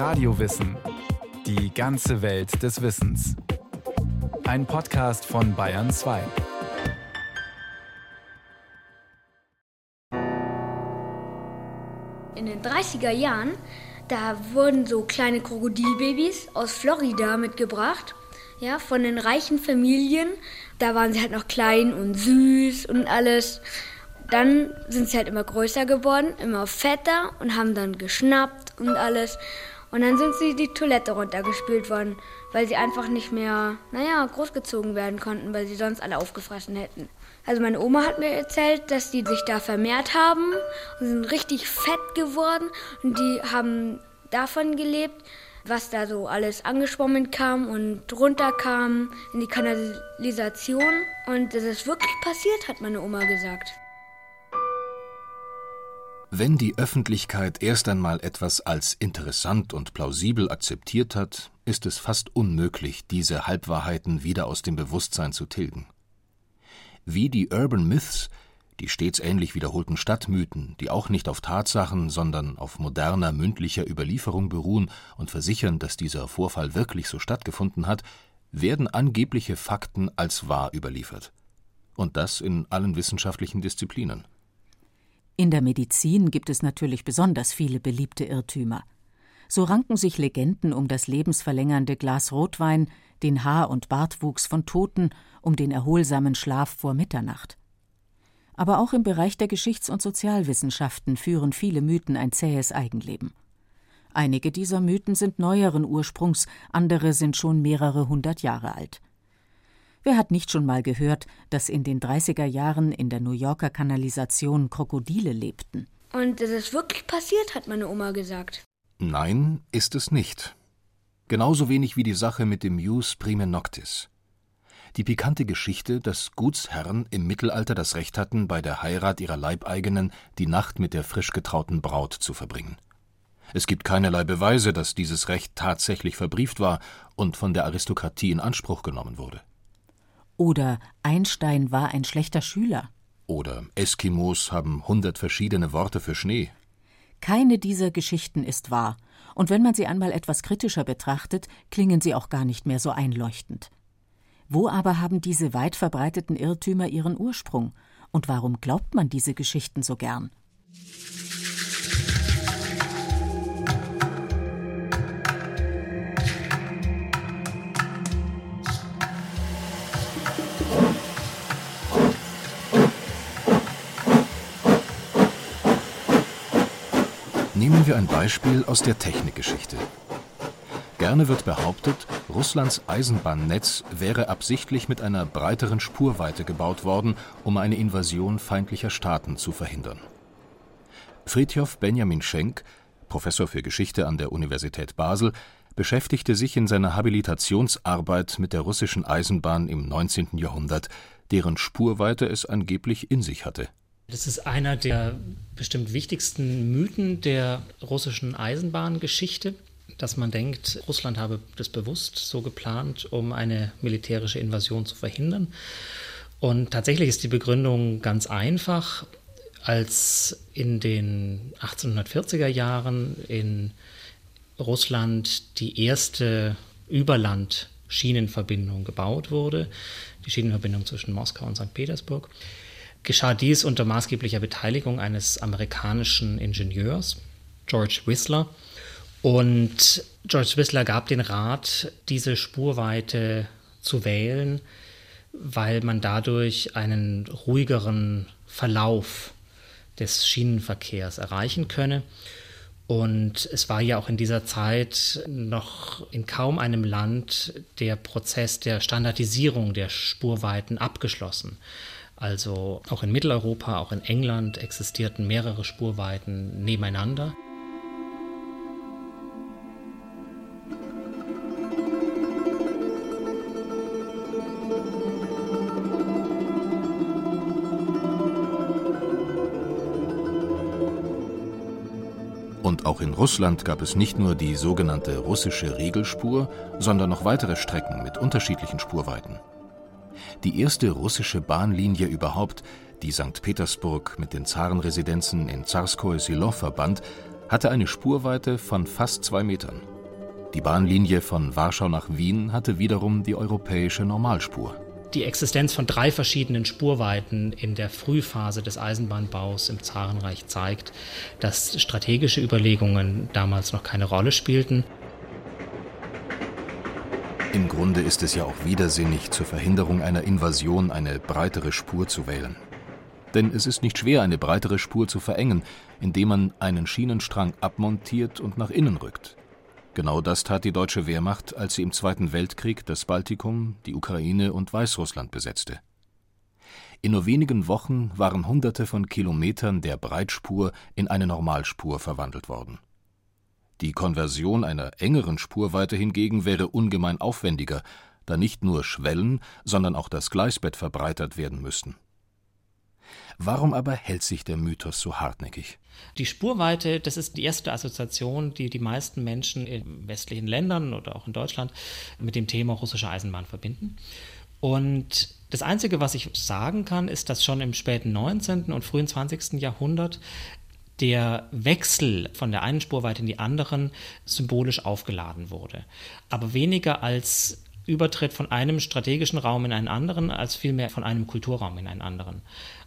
Radiowissen. Die ganze Welt des Wissens. Ein Podcast von Bayern 2. In den 30er Jahren, da wurden so kleine Krokodilbabys aus Florida mitgebracht. Ja, von den reichen Familien. Da waren sie halt noch klein und süß und alles. Dann sind sie halt immer größer geworden, immer fetter und haben dann geschnappt und alles. Und dann sind sie die Toilette runtergespült worden, weil sie einfach nicht mehr, naja, großgezogen werden konnten, weil sie sonst alle aufgefressen hätten. Also meine Oma hat mir erzählt, dass die sich da vermehrt haben und sind richtig fett geworden und die haben davon gelebt, was da so alles angeschwommen kam und runterkam in die Kanalisation. Und das ist wirklich passiert, hat meine Oma gesagt. Wenn die Öffentlichkeit erst einmal etwas als interessant und plausibel akzeptiert hat, ist es fast unmöglich, diese Halbwahrheiten wieder aus dem Bewusstsein zu tilgen. Wie die Urban Myths, die stets ähnlich wiederholten Stadtmythen, die auch nicht auf Tatsachen, sondern auf moderner mündlicher Überlieferung beruhen und versichern, dass dieser Vorfall wirklich so stattgefunden hat, werden angebliche Fakten als wahr überliefert. Und das in allen wissenschaftlichen Disziplinen. In der Medizin gibt es natürlich besonders viele beliebte Irrtümer. So ranken sich Legenden um das lebensverlängernde Glas Rotwein, den Haar- und Bartwuchs von Toten, um den erholsamen Schlaf vor Mitternacht. Aber auch im Bereich der Geschichts- und Sozialwissenschaften führen viele Mythen ein zähes Eigenleben. Einige dieser Mythen sind neueren Ursprungs, andere sind schon mehrere hundert Jahre alt. Wer hat nicht schon mal gehört, dass in den 30er Jahren in der New Yorker Kanalisation Krokodile lebten? Und das ist wirklich passiert, hat meine Oma gesagt. Nein, ist es nicht. Genauso wenig wie die Sache mit dem Jus Prime Noctis. Die pikante Geschichte, dass Gutsherren im Mittelalter das Recht hatten, bei der Heirat ihrer Leibeigenen die Nacht mit der frisch getrauten Braut zu verbringen. Es gibt keinerlei Beweise, dass dieses Recht tatsächlich verbrieft war und von der Aristokratie in Anspruch genommen wurde. Oder Einstein war ein schlechter Schüler. Oder Eskimos haben hundert verschiedene Worte für Schnee. Keine dieser Geschichten ist wahr, und wenn man sie einmal etwas kritischer betrachtet, klingen sie auch gar nicht mehr so einleuchtend. Wo aber haben diese weit verbreiteten Irrtümer ihren Ursprung, und warum glaubt man diese Geschichten so gern? Nehmen wir ein Beispiel aus der Technikgeschichte. Gerne wird behauptet, Russlands Eisenbahnnetz wäre absichtlich mit einer breiteren Spurweite gebaut worden, um eine Invasion feindlicher Staaten zu verhindern. Fridtjof Benjamin Schenk, Professor für Geschichte an der Universität Basel, beschäftigte sich in seiner Habilitationsarbeit mit der russischen Eisenbahn im 19. Jahrhundert, deren Spurweite es angeblich in sich hatte. Das ist einer der bestimmt wichtigsten Mythen der russischen Eisenbahngeschichte, dass man denkt, Russland habe das bewusst so geplant, um eine militärische Invasion zu verhindern. Und tatsächlich ist die Begründung ganz einfach. Als in den 1840er Jahren in Russland die erste Überland-Schienenverbindung gebaut wurde, die Schienenverbindung zwischen Moskau und St. Petersburg, geschah dies unter maßgeblicher Beteiligung eines amerikanischen Ingenieurs, George Whistler. Und George Whistler gab den Rat, diese Spurweite zu wählen, weil man dadurch einen ruhigeren Verlauf des Schienenverkehrs erreichen könne. Und es war ja auch in dieser Zeit noch in kaum einem Land der Prozess der Standardisierung der Spurweiten abgeschlossen. Also auch in Mitteleuropa, auch in England existierten mehrere Spurweiten nebeneinander. Und auch in Russland gab es nicht nur die sogenannte russische Regelspur, sondern noch weitere Strecken mit unterschiedlichen Spurweiten. Die erste russische Bahnlinie überhaupt, die St. Petersburg mit den Zarenresidenzen in Zarskoje Selo verband, hatte eine Spurweite von fast zwei Metern. Die Bahnlinie von Warschau nach Wien hatte wiederum die europäische Normalspur. Die Existenz von drei verschiedenen Spurweiten in der Frühphase des Eisenbahnbaus im Zarenreich zeigt, dass strategische Überlegungen damals noch keine Rolle spielten. Im Grunde ist es ja auch widersinnig, zur Verhinderung einer Invasion eine breitere Spur zu wählen. Denn es ist nicht schwer, eine breitere Spur zu verengen, indem man einen Schienenstrang abmontiert und nach innen rückt. Genau das tat die deutsche Wehrmacht, als sie im Zweiten Weltkrieg das Baltikum, die Ukraine und Weißrussland besetzte. In nur wenigen Wochen waren Hunderte von Kilometern der Breitspur in eine Normalspur verwandelt worden. Die Konversion einer engeren Spurweite hingegen wäre ungemein aufwendiger, da nicht nur Schwellen, sondern auch das Gleisbett verbreitert werden müssten. Warum aber hält sich der Mythos so hartnäckig? Die Spurweite, das ist die erste Assoziation, die die meisten Menschen in westlichen Ländern oder auch in Deutschland mit dem Thema russische Eisenbahn verbinden. Und das Einzige, was ich sagen kann, ist, dass schon im späten 19. und frühen 20. Jahrhundert der Wechsel von der einen Spurweite in die anderen symbolisch aufgeladen wurde. Aber weniger als Übertritt von einem strategischen Raum in einen anderen, als vielmehr von einem Kulturraum in einen anderen.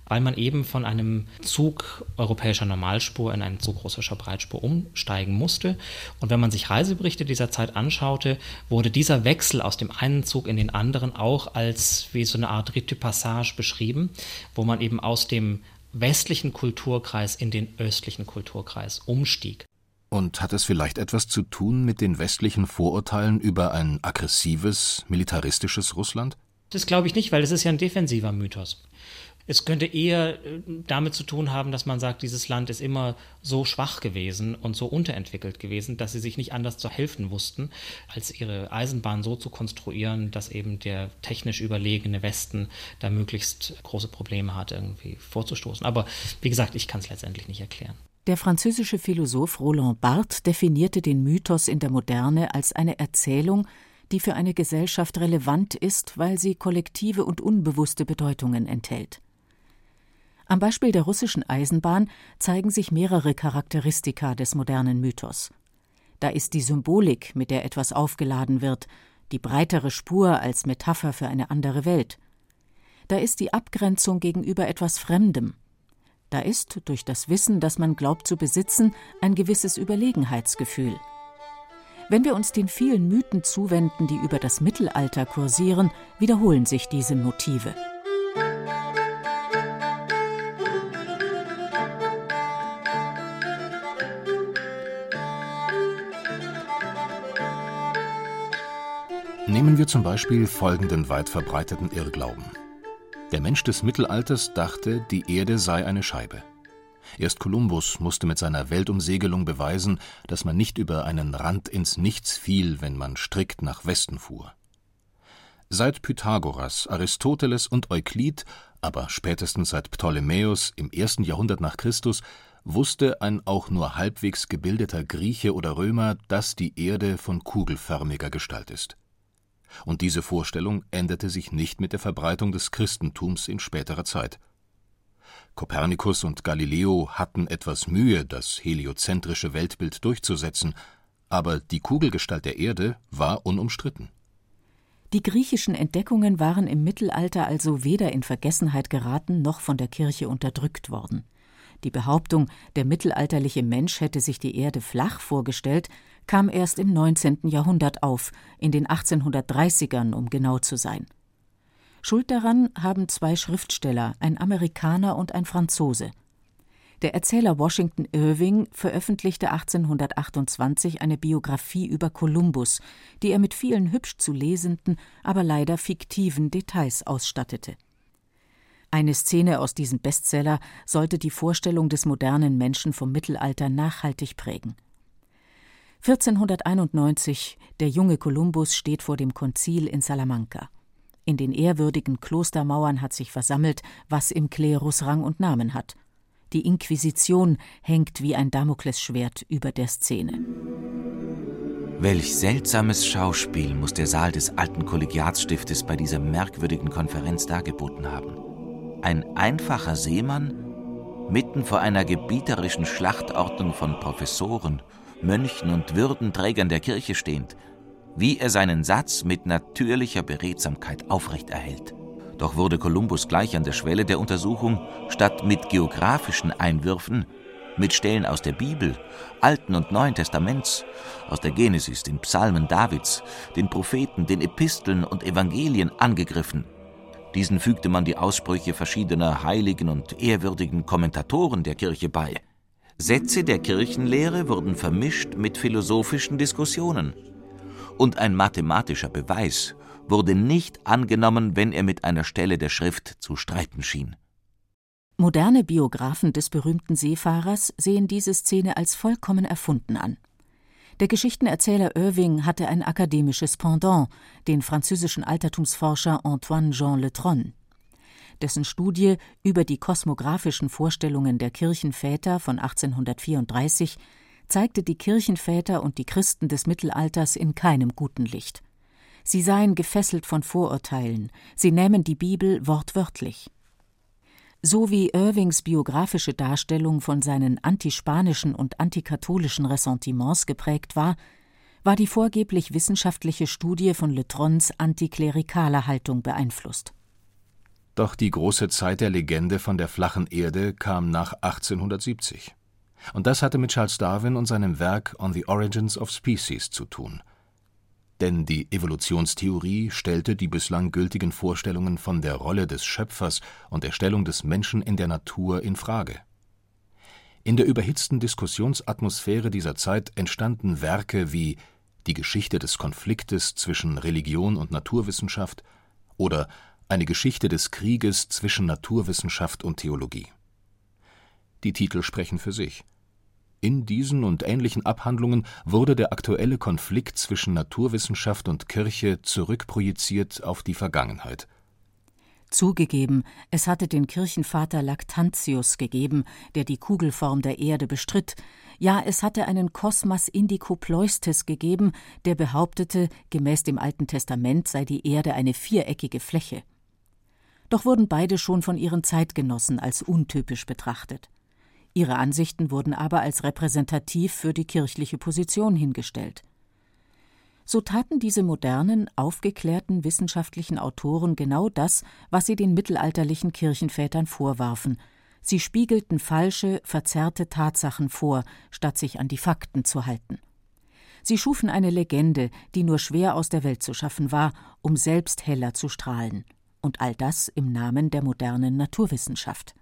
Weil man eben von einem Zug europäischer Normalspur in einen Zug russischer Breitspur umsteigen musste. Und wenn man sich Reiseberichte dieser Zeit anschaute, wurde dieser Wechsel aus dem einen Zug in den anderen auch als wie so eine Art Rite Passage beschrieben, wo man eben aus dem westlichen Kulturkreis in den östlichen Kulturkreis umstieg. Und hat es vielleicht etwas zu tun mit den westlichen Vorurteilen über ein aggressives, militaristisches Russland? Das glaube ich nicht, weil es ist ja ein defensiver Mythos. Es könnte eher äh, damit zu tun haben, dass man sagt, dieses Land ist immer so schwach gewesen und so unterentwickelt gewesen, dass sie sich nicht anders zu helfen wussten, als ihre Eisenbahn so zu konstruieren, dass eben der technisch überlegene Westen da möglichst große Probleme hat, irgendwie vorzustoßen. Aber wie gesagt, ich kann es letztendlich nicht erklären. Der französische Philosoph Roland Barthes definierte den Mythos in der Moderne als eine Erzählung, die für eine Gesellschaft relevant ist, weil sie kollektive und unbewusste Bedeutungen enthält. Am Beispiel der russischen Eisenbahn zeigen sich mehrere Charakteristika des modernen Mythos. Da ist die Symbolik, mit der etwas aufgeladen wird, die breitere Spur als Metapher für eine andere Welt. Da ist die Abgrenzung gegenüber etwas Fremdem. Da ist, durch das Wissen, das man glaubt zu besitzen, ein gewisses Überlegenheitsgefühl. Wenn wir uns den vielen Mythen zuwenden, die über das Mittelalter kursieren, wiederholen sich diese Motive. Nehmen wir zum Beispiel folgenden weit verbreiteten Irrglauben. Der Mensch des Mittelalters dachte, die Erde sei eine Scheibe. Erst Kolumbus musste mit seiner Weltumsegelung beweisen, dass man nicht über einen Rand ins Nichts fiel, wenn man strikt nach Westen fuhr. Seit Pythagoras, Aristoteles und Euklid, aber spätestens seit Ptolemäus im ersten Jahrhundert nach Christus, wusste ein auch nur halbwegs gebildeter Grieche oder Römer, dass die Erde von kugelförmiger Gestalt ist und diese Vorstellung änderte sich nicht mit der Verbreitung des Christentums in späterer Zeit. Kopernikus und Galileo hatten etwas Mühe, das heliozentrische Weltbild durchzusetzen, aber die Kugelgestalt der Erde war unumstritten. Die griechischen Entdeckungen waren im Mittelalter also weder in Vergessenheit geraten noch von der Kirche unterdrückt worden. Die Behauptung, der mittelalterliche Mensch hätte sich die Erde flach vorgestellt, kam erst im 19. Jahrhundert auf, in den 1830ern, um genau zu sein. Schuld daran haben zwei Schriftsteller, ein Amerikaner und ein Franzose. Der Erzähler Washington Irving veröffentlichte 1828 eine Biografie über Kolumbus, die er mit vielen hübsch zu lesenden, aber leider fiktiven Details ausstattete. Eine Szene aus diesem Bestseller sollte die Vorstellung des modernen Menschen vom Mittelalter nachhaltig prägen. 1491 Der junge Kolumbus steht vor dem Konzil in Salamanca. In den ehrwürdigen Klostermauern hat sich versammelt, was im Klerus Rang und Namen hat. Die Inquisition hängt wie ein Damoklesschwert über der Szene. Welch seltsames Schauspiel muss der Saal des alten Kollegiatsstiftes bei dieser merkwürdigen Konferenz dargeboten haben. Ein einfacher Seemann mitten vor einer gebieterischen Schlachtordnung von Professoren, Mönchen und Würdenträgern der Kirche stehend, wie er seinen Satz mit natürlicher Beredsamkeit aufrechterhält. Doch wurde Kolumbus gleich an der Schwelle der Untersuchung, statt mit geografischen Einwürfen, mit Stellen aus der Bibel, Alten und Neuen Testaments, aus der Genesis, den Psalmen Davids, den Propheten, den Episteln und Evangelien angegriffen. Diesen fügte man die Aussprüche verschiedener heiligen und ehrwürdigen Kommentatoren der Kirche bei. Sätze der Kirchenlehre wurden vermischt mit philosophischen Diskussionen. Und ein mathematischer Beweis wurde nicht angenommen, wenn er mit einer Stelle der Schrift zu streiten schien. Moderne Biografen des berühmten Seefahrers sehen diese Szene als vollkommen erfunden an. Der Geschichtenerzähler Irving hatte ein akademisches Pendant, den französischen Altertumsforscher Antoine Jean Le Tron. Dessen Studie über die kosmographischen Vorstellungen der Kirchenväter von 1834 zeigte die Kirchenväter und die Christen des Mittelalters in keinem guten Licht. Sie seien gefesselt von Vorurteilen, sie nähmen die Bibel wortwörtlich. So wie Irvings biografische Darstellung von seinen antispanischen und antikatholischen Ressentiments geprägt war, war die vorgeblich wissenschaftliche Studie von Le Trons antiklerikaler Haltung beeinflusst. Doch die große Zeit der Legende von der flachen Erde kam nach 1870. Und das hatte mit Charles Darwin und seinem Werk On the Origins of Species zu tun – denn die Evolutionstheorie stellte die bislang gültigen Vorstellungen von der Rolle des Schöpfers und der Stellung des Menschen in der Natur in Frage. In der überhitzten Diskussionsatmosphäre dieser Zeit entstanden Werke wie Die Geschichte des Konfliktes zwischen Religion und Naturwissenschaft oder Eine Geschichte des Krieges zwischen Naturwissenschaft und Theologie. Die Titel sprechen für sich in diesen und ähnlichen Abhandlungen wurde der aktuelle Konflikt zwischen Naturwissenschaft und Kirche zurückprojiziert auf die Vergangenheit. Zugegeben, es hatte den Kirchenvater Lactantius gegeben, der die Kugelform der Erde bestritt. Ja, es hatte einen Cosmas Indicopleustes gegeben, der behauptete, gemäß dem Alten Testament sei die Erde eine viereckige Fläche. Doch wurden beide schon von ihren Zeitgenossen als untypisch betrachtet. Ihre Ansichten wurden aber als repräsentativ für die kirchliche Position hingestellt. So taten diese modernen, aufgeklärten wissenschaftlichen Autoren genau das, was sie den mittelalterlichen Kirchenvätern vorwarfen. Sie spiegelten falsche, verzerrte Tatsachen vor, statt sich an die Fakten zu halten. Sie schufen eine Legende, die nur schwer aus der Welt zu schaffen war, um selbst heller zu strahlen. Und all das im Namen der modernen Naturwissenschaft.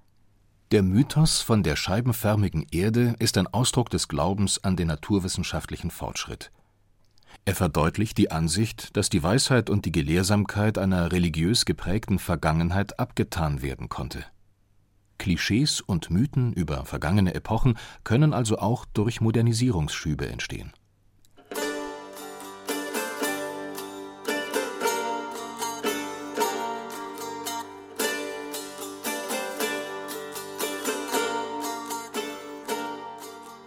Der Mythos von der scheibenförmigen Erde ist ein Ausdruck des Glaubens an den naturwissenschaftlichen Fortschritt. Er verdeutlicht die Ansicht, dass die Weisheit und die Gelehrsamkeit einer religiös geprägten Vergangenheit abgetan werden konnte. Klischees und Mythen über vergangene Epochen können also auch durch Modernisierungsschübe entstehen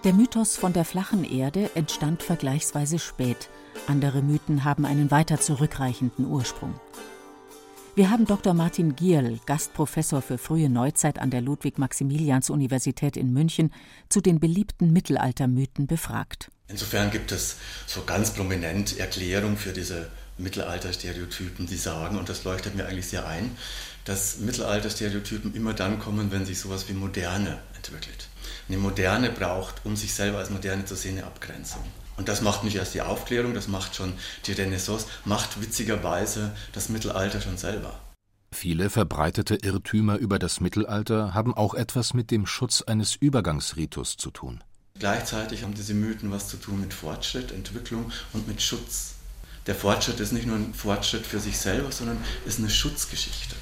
Der Mythos von der flachen Erde entstand vergleichsweise spät. Andere Mythen haben einen weiter zurückreichenden Ursprung. Wir haben Dr. Martin Gierl, Gastprofessor für frühe Neuzeit an der Ludwig-Maximilians-Universität in München, zu den beliebten Mittelaltermythen befragt. Insofern gibt es so ganz prominent Erklärungen für diese Mittelalterstereotypen, die sagen, und das leuchtet mir eigentlich sehr ein, dass Mittelalterstereotypen immer dann kommen, wenn sich sowas wie Moderne entwickelt. Eine Moderne braucht, um sich selber als Moderne zu sehen, eine Abgrenzung. Und das macht nicht erst die Aufklärung, das macht schon die Renaissance, macht witzigerweise das Mittelalter schon selber. Viele verbreitete Irrtümer über das Mittelalter haben auch etwas mit dem Schutz eines Übergangsritus zu tun. Gleichzeitig haben diese Mythen was zu tun mit Fortschritt, Entwicklung und mit Schutz. Der Fortschritt ist nicht nur ein Fortschritt für sich selber, sondern ist eine Schutzgeschichte.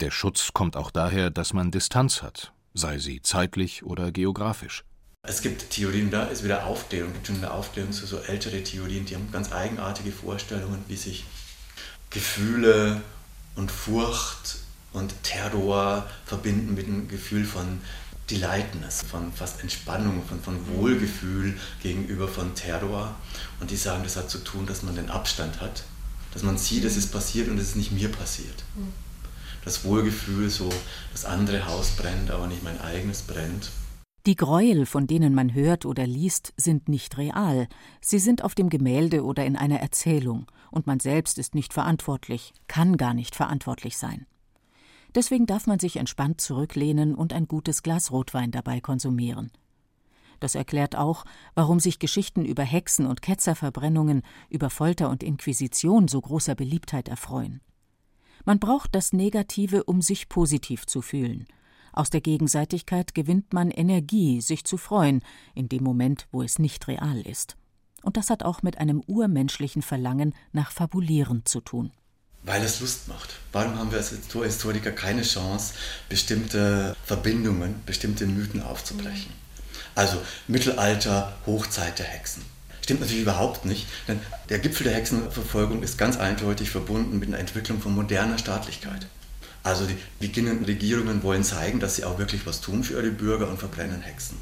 Der Schutz kommt auch daher, dass man Distanz hat, sei sie zeitlich oder geografisch. Es gibt Theorien, da ist wieder Aufklärung, es gibt schon eine Aufklärung so, so ältere Theorien, die haben ganz eigenartige Vorstellungen, wie sich Gefühle und Furcht und Terror verbinden mit einem Gefühl von Delightness, von fast Entspannung, von, von Wohlgefühl gegenüber von Terror. Und die sagen, das hat zu tun, dass man den Abstand hat, dass man sieht, es ist passiert und es ist nicht mir passiert. Das Wohlgefühl, so das andere Haus brennt, aber nicht mein eigenes brennt. Die Gräuel, von denen man hört oder liest, sind nicht real, sie sind auf dem Gemälde oder in einer Erzählung, und man selbst ist nicht verantwortlich, kann gar nicht verantwortlich sein. Deswegen darf man sich entspannt zurücklehnen und ein gutes Glas Rotwein dabei konsumieren. Das erklärt auch, warum sich Geschichten über Hexen und Ketzerverbrennungen, über Folter und Inquisition so großer Beliebtheit erfreuen. Man braucht das Negative, um sich positiv zu fühlen. Aus der Gegenseitigkeit gewinnt man Energie, sich zu freuen, in dem Moment, wo es nicht real ist. Und das hat auch mit einem urmenschlichen Verlangen nach Fabulieren zu tun. Weil es Lust macht. Warum haben wir als Historiker keine Chance, bestimmte Verbindungen, bestimmte Mythen aufzubrechen? Also Mittelalter, Hochzeit der Hexen. Stimmt natürlich überhaupt nicht, denn der Gipfel der Hexenverfolgung ist ganz eindeutig verbunden mit einer Entwicklung von moderner Staatlichkeit. Also die beginnenden Regierungen wollen zeigen, dass sie auch wirklich was tun für ihre Bürger und verbrennen Hexen.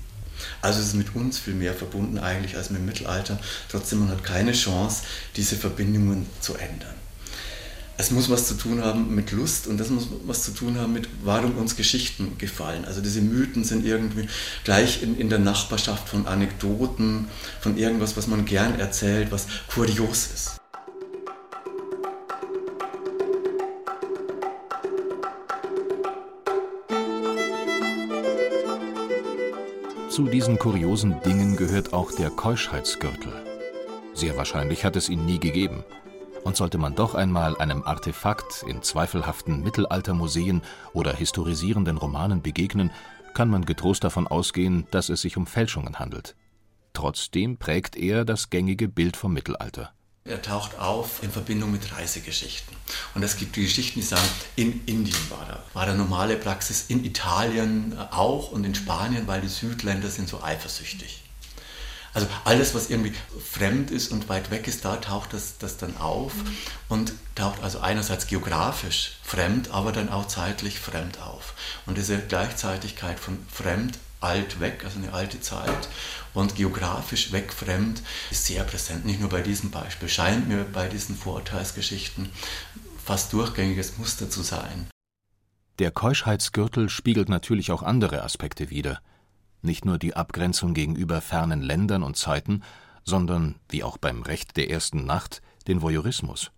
Also es ist mit uns viel mehr verbunden eigentlich als mit dem Mittelalter. Trotzdem man hat keine Chance, diese Verbindungen zu ändern es muss was zu tun haben mit Lust und das muss was zu tun haben mit, warum uns Geschichten gefallen. Also diese Mythen sind irgendwie gleich in, in der Nachbarschaft von Anekdoten, von irgendwas, was man gern erzählt, was kurios ist. Zu diesen kuriosen Dingen gehört auch der Keuschheitsgürtel. Sehr wahrscheinlich hat es ihn nie gegeben. Und sollte man doch einmal einem Artefakt in zweifelhaften Mittelaltermuseen oder historisierenden Romanen begegnen, kann man getrost davon ausgehen, dass es sich um Fälschungen handelt. Trotzdem prägt er das gängige Bild vom Mittelalter. Er taucht auf in Verbindung mit Reisegeschichten. Und es gibt die Geschichten, die sagen, in Indien war da, war da normale Praxis, in Italien auch und in Spanien, weil die Südländer sind so eifersüchtig. Also alles, was irgendwie fremd ist und weit weg ist, da taucht das, das dann auf mhm. und taucht also einerseits geografisch fremd, aber dann auch zeitlich fremd auf. Und diese Gleichzeitigkeit von fremd, alt, weg, also eine alte Zeit und geografisch weg, fremd, ist sehr präsent. Nicht nur bei diesem Beispiel, scheint mir bei diesen Vorurteilsgeschichten fast durchgängiges Muster zu sein. Der Keuschheitsgürtel spiegelt natürlich auch andere Aspekte wider nicht nur die Abgrenzung gegenüber fernen Ländern und Zeiten, sondern, wie auch beim Recht der ersten Nacht, den Voyeurismus.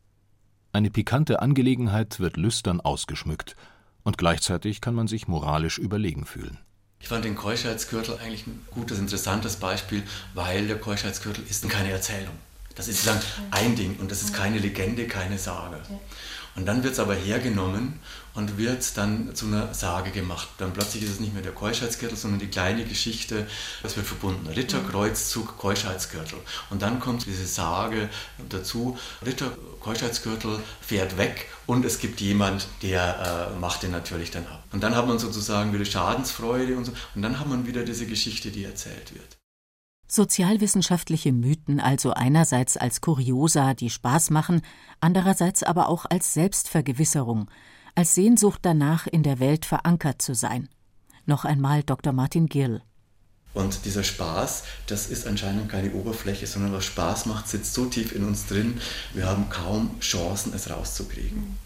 Eine pikante Angelegenheit wird lüstern ausgeschmückt, und gleichzeitig kann man sich moralisch überlegen fühlen. Ich fand den Keuschheitsgürtel eigentlich ein gutes, interessantes Beispiel, weil der Keuschheitsgürtel ist keine Erzählung. Das ist sozusagen ein Ding und das ist keine Legende, keine Sage. Und dann wird es aber hergenommen und wird dann zu einer Sage gemacht. Dann plötzlich ist es nicht mehr der Keuschheitsgürtel, sondern die kleine Geschichte, das wird verbunden. Ritterkreuzzug, Keuschheitsgürtel. Und dann kommt diese Sage dazu, Ritter Keuschheitsgürtel fährt weg und es gibt jemand, der äh, macht den natürlich dann ab. Und dann hat man sozusagen wieder Schadensfreude und so. Und dann hat man wieder diese Geschichte, die erzählt wird. Sozialwissenschaftliche Mythen also einerseits als Kuriosa, die Spaß machen, andererseits aber auch als Selbstvergewisserung, als Sehnsucht danach, in der Welt verankert zu sein. Noch einmal Dr. Martin Gill. Und dieser Spaß, das ist anscheinend keine Oberfläche, sondern was Spaß macht, sitzt so tief in uns drin, wir haben kaum Chancen, es rauszukriegen.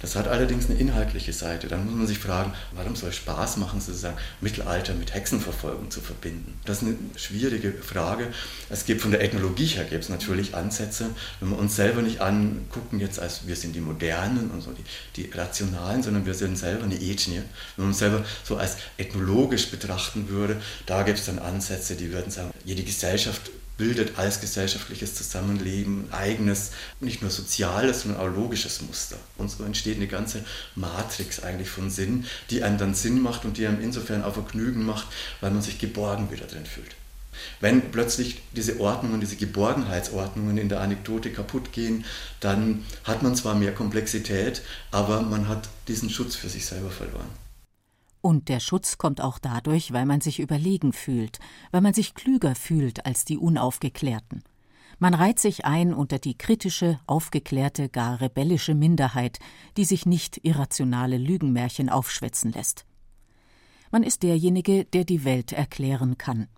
Das hat allerdings eine inhaltliche Seite. Dann muss man sich fragen, warum soll Spaß machen, sozusagen Mittelalter mit Hexenverfolgung zu verbinden? Das ist eine schwierige Frage. Es gibt von der Ethnologie her gibt es natürlich Ansätze, wenn wir uns selber nicht angucken, jetzt als wir sind die Modernen und so die, die Rationalen, sondern wir sind selber eine Ethnie. Wenn man uns selber so als ethnologisch betrachten würde, da gibt es dann Ansätze, die würden sagen, jede Gesellschaft bildet als gesellschaftliches Zusammenleben ein eigenes, nicht nur soziales, sondern auch logisches Muster. Und so entsteht eine ganze Matrix eigentlich von Sinn, die einem dann Sinn macht und die einem insofern auch Vergnügen macht, weil man sich geborgen wieder drin fühlt. Wenn plötzlich diese Ordnungen, diese Geborgenheitsordnungen in der Anekdote kaputt gehen, dann hat man zwar mehr Komplexität, aber man hat diesen Schutz für sich selber verloren. Und der Schutz kommt auch dadurch, weil man sich überlegen fühlt, weil man sich klüger fühlt als die Unaufgeklärten. Man reiht sich ein unter die kritische, aufgeklärte, gar rebellische Minderheit, die sich nicht irrationale Lügenmärchen aufschwätzen lässt. Man ist derjenige, der die Welt erklären kann.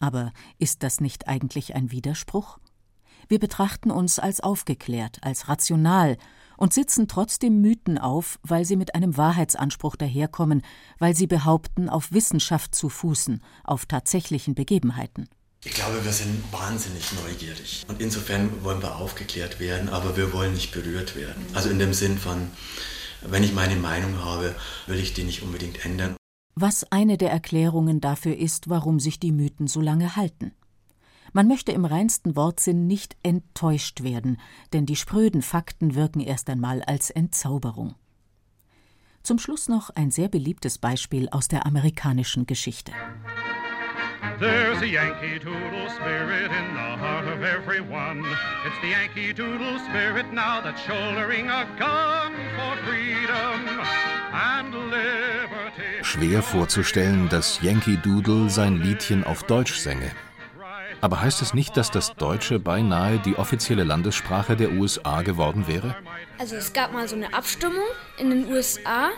Aber ist das nicht eigentlich ein Widerspruch? Wir betrachten uns als aufgeklärt, als rational und sitzen trotzdem Mythen auf, weil sie mit einem Wahrheitsanspruch daherkommen, weil sie behaupten, auf Wissenschaft zu fußen, auf tatsächlichen Begebenheiten. Ich glaube, wir sind wahnsinnig neugierig und insofern wollen wir aufgeklärt werden, aber wir wollen nicht berührt werden. Also in dem Sinn von, wenn ich meine Meinung habe, will ich die nicht unbedingt ändern. Was eine der Erklärungen dafür ist, warum sich die Mythen so lange halten. Man möchte im reinsten Wortsinn nicht enttäuscht werden, denn die spröden Fakten wirken erst einmal als Entzauberung. Zum Schluss noch ein sehr beliebtes Beispiel aus der amerikanischen Geschichte. There's a Yankee Doodle spirit in the heart of everyone. It's the Yankee Doodle spirit now that's shouldering a gun for freedom and liberty. Schwer vorzustellen, dass Yankee Doodle sein Liedchen auf Deutsch sänge. Aber heißt es nicht, dass das Deutsche beinahe die offizielle Landessprache der USA geworden wäre? Also es gab mal so eine Abstimmung in den USA,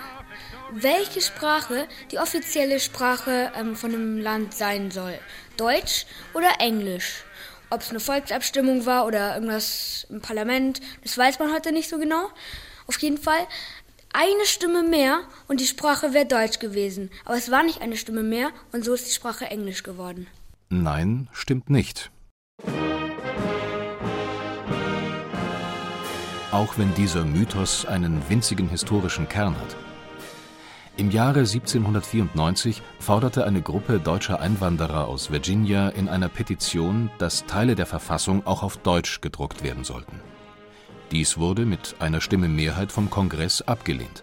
welche Sprache die offizielle Sprache ähm, von einem Land sein soll. Deutsch oder Englisch. Ob es eine Volksabstimmung war oder irgendwas im Parlament, das weiß man heute nicht so genau. Auf jeden Fall eine Stimme mehr und die Sprache wäre Deutsch gewesen. Aber es war nicht eine Stimme mehr und so ist die Sprache Englisch geworden. Nein, stimmt nicht. Auch wenn dieser Mythos einen winzigen historischen Kern hat. Im Jahre 1794 forderte eine Gruppe deutscher Einwanderer aus Virginia in einer Petition, dass Teile der Verfassung auch auf Deutsch gedruckt werden sollten. Dies wurde mit einer Stimme Mehrheit vom Kongress abgelehnt.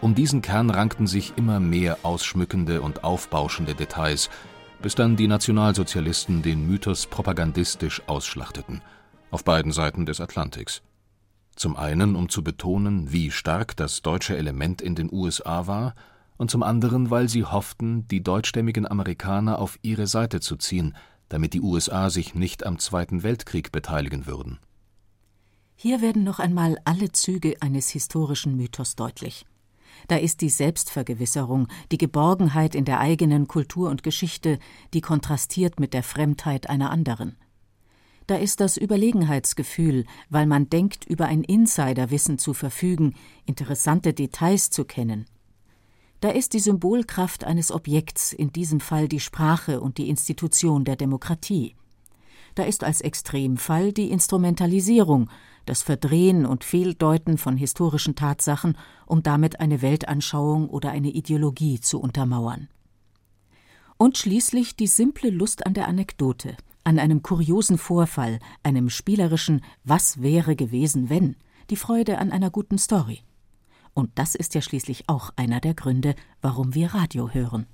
Um diesen Kern rankten sich immer mehr ausschmückende und aufbauschende Details, bis dann die Nationalsozialisten den Mythos propagandistisch ausschlachteten, auf beiden Seiten des Atlantiks. Zum einen, um zu betonen, wie stark das deutsche Element in den USA war, und zum anderen, weil sie hofften, die deutschstämmigen Amerikaner auf ihre Seite zu ziehen, damit die USA sich nicht am Zweiten Weltkrieg beteiligen würden. Hier werden noch einmal alle Züge eines historischen Mythos deutlich. Da ist die Selbstvergewisserung, die Geborgenheit in der eigenen Kultur und Geschichte, die kontrastiert mit der Fremdheit einer anderen. Da ist das Überlegenheitsgefühl, weil man denkt, über ein Insiderwissen zu verfügen, interessante Details zu kennen. Da ist die Symbolkraft eines Objekts, in diesem Fall die Sprache und die Institution der Demokratie. Da ist als Extremfall die Instrumentalisierung, das Verdrehen und Fehldeuten von historischen Tatsachen, um damit eine Weltanschauung oder eine Ideologie zu untermauern. Und schließlich die simple Lust an der Anekdote, an einem kuriosen Vorfall, einem spielerischen Was wäre gewesen, wenn, die Freude an einer guten Story. Und das ist ja schließlich auch einer der Gründe, warum wir Radio hören.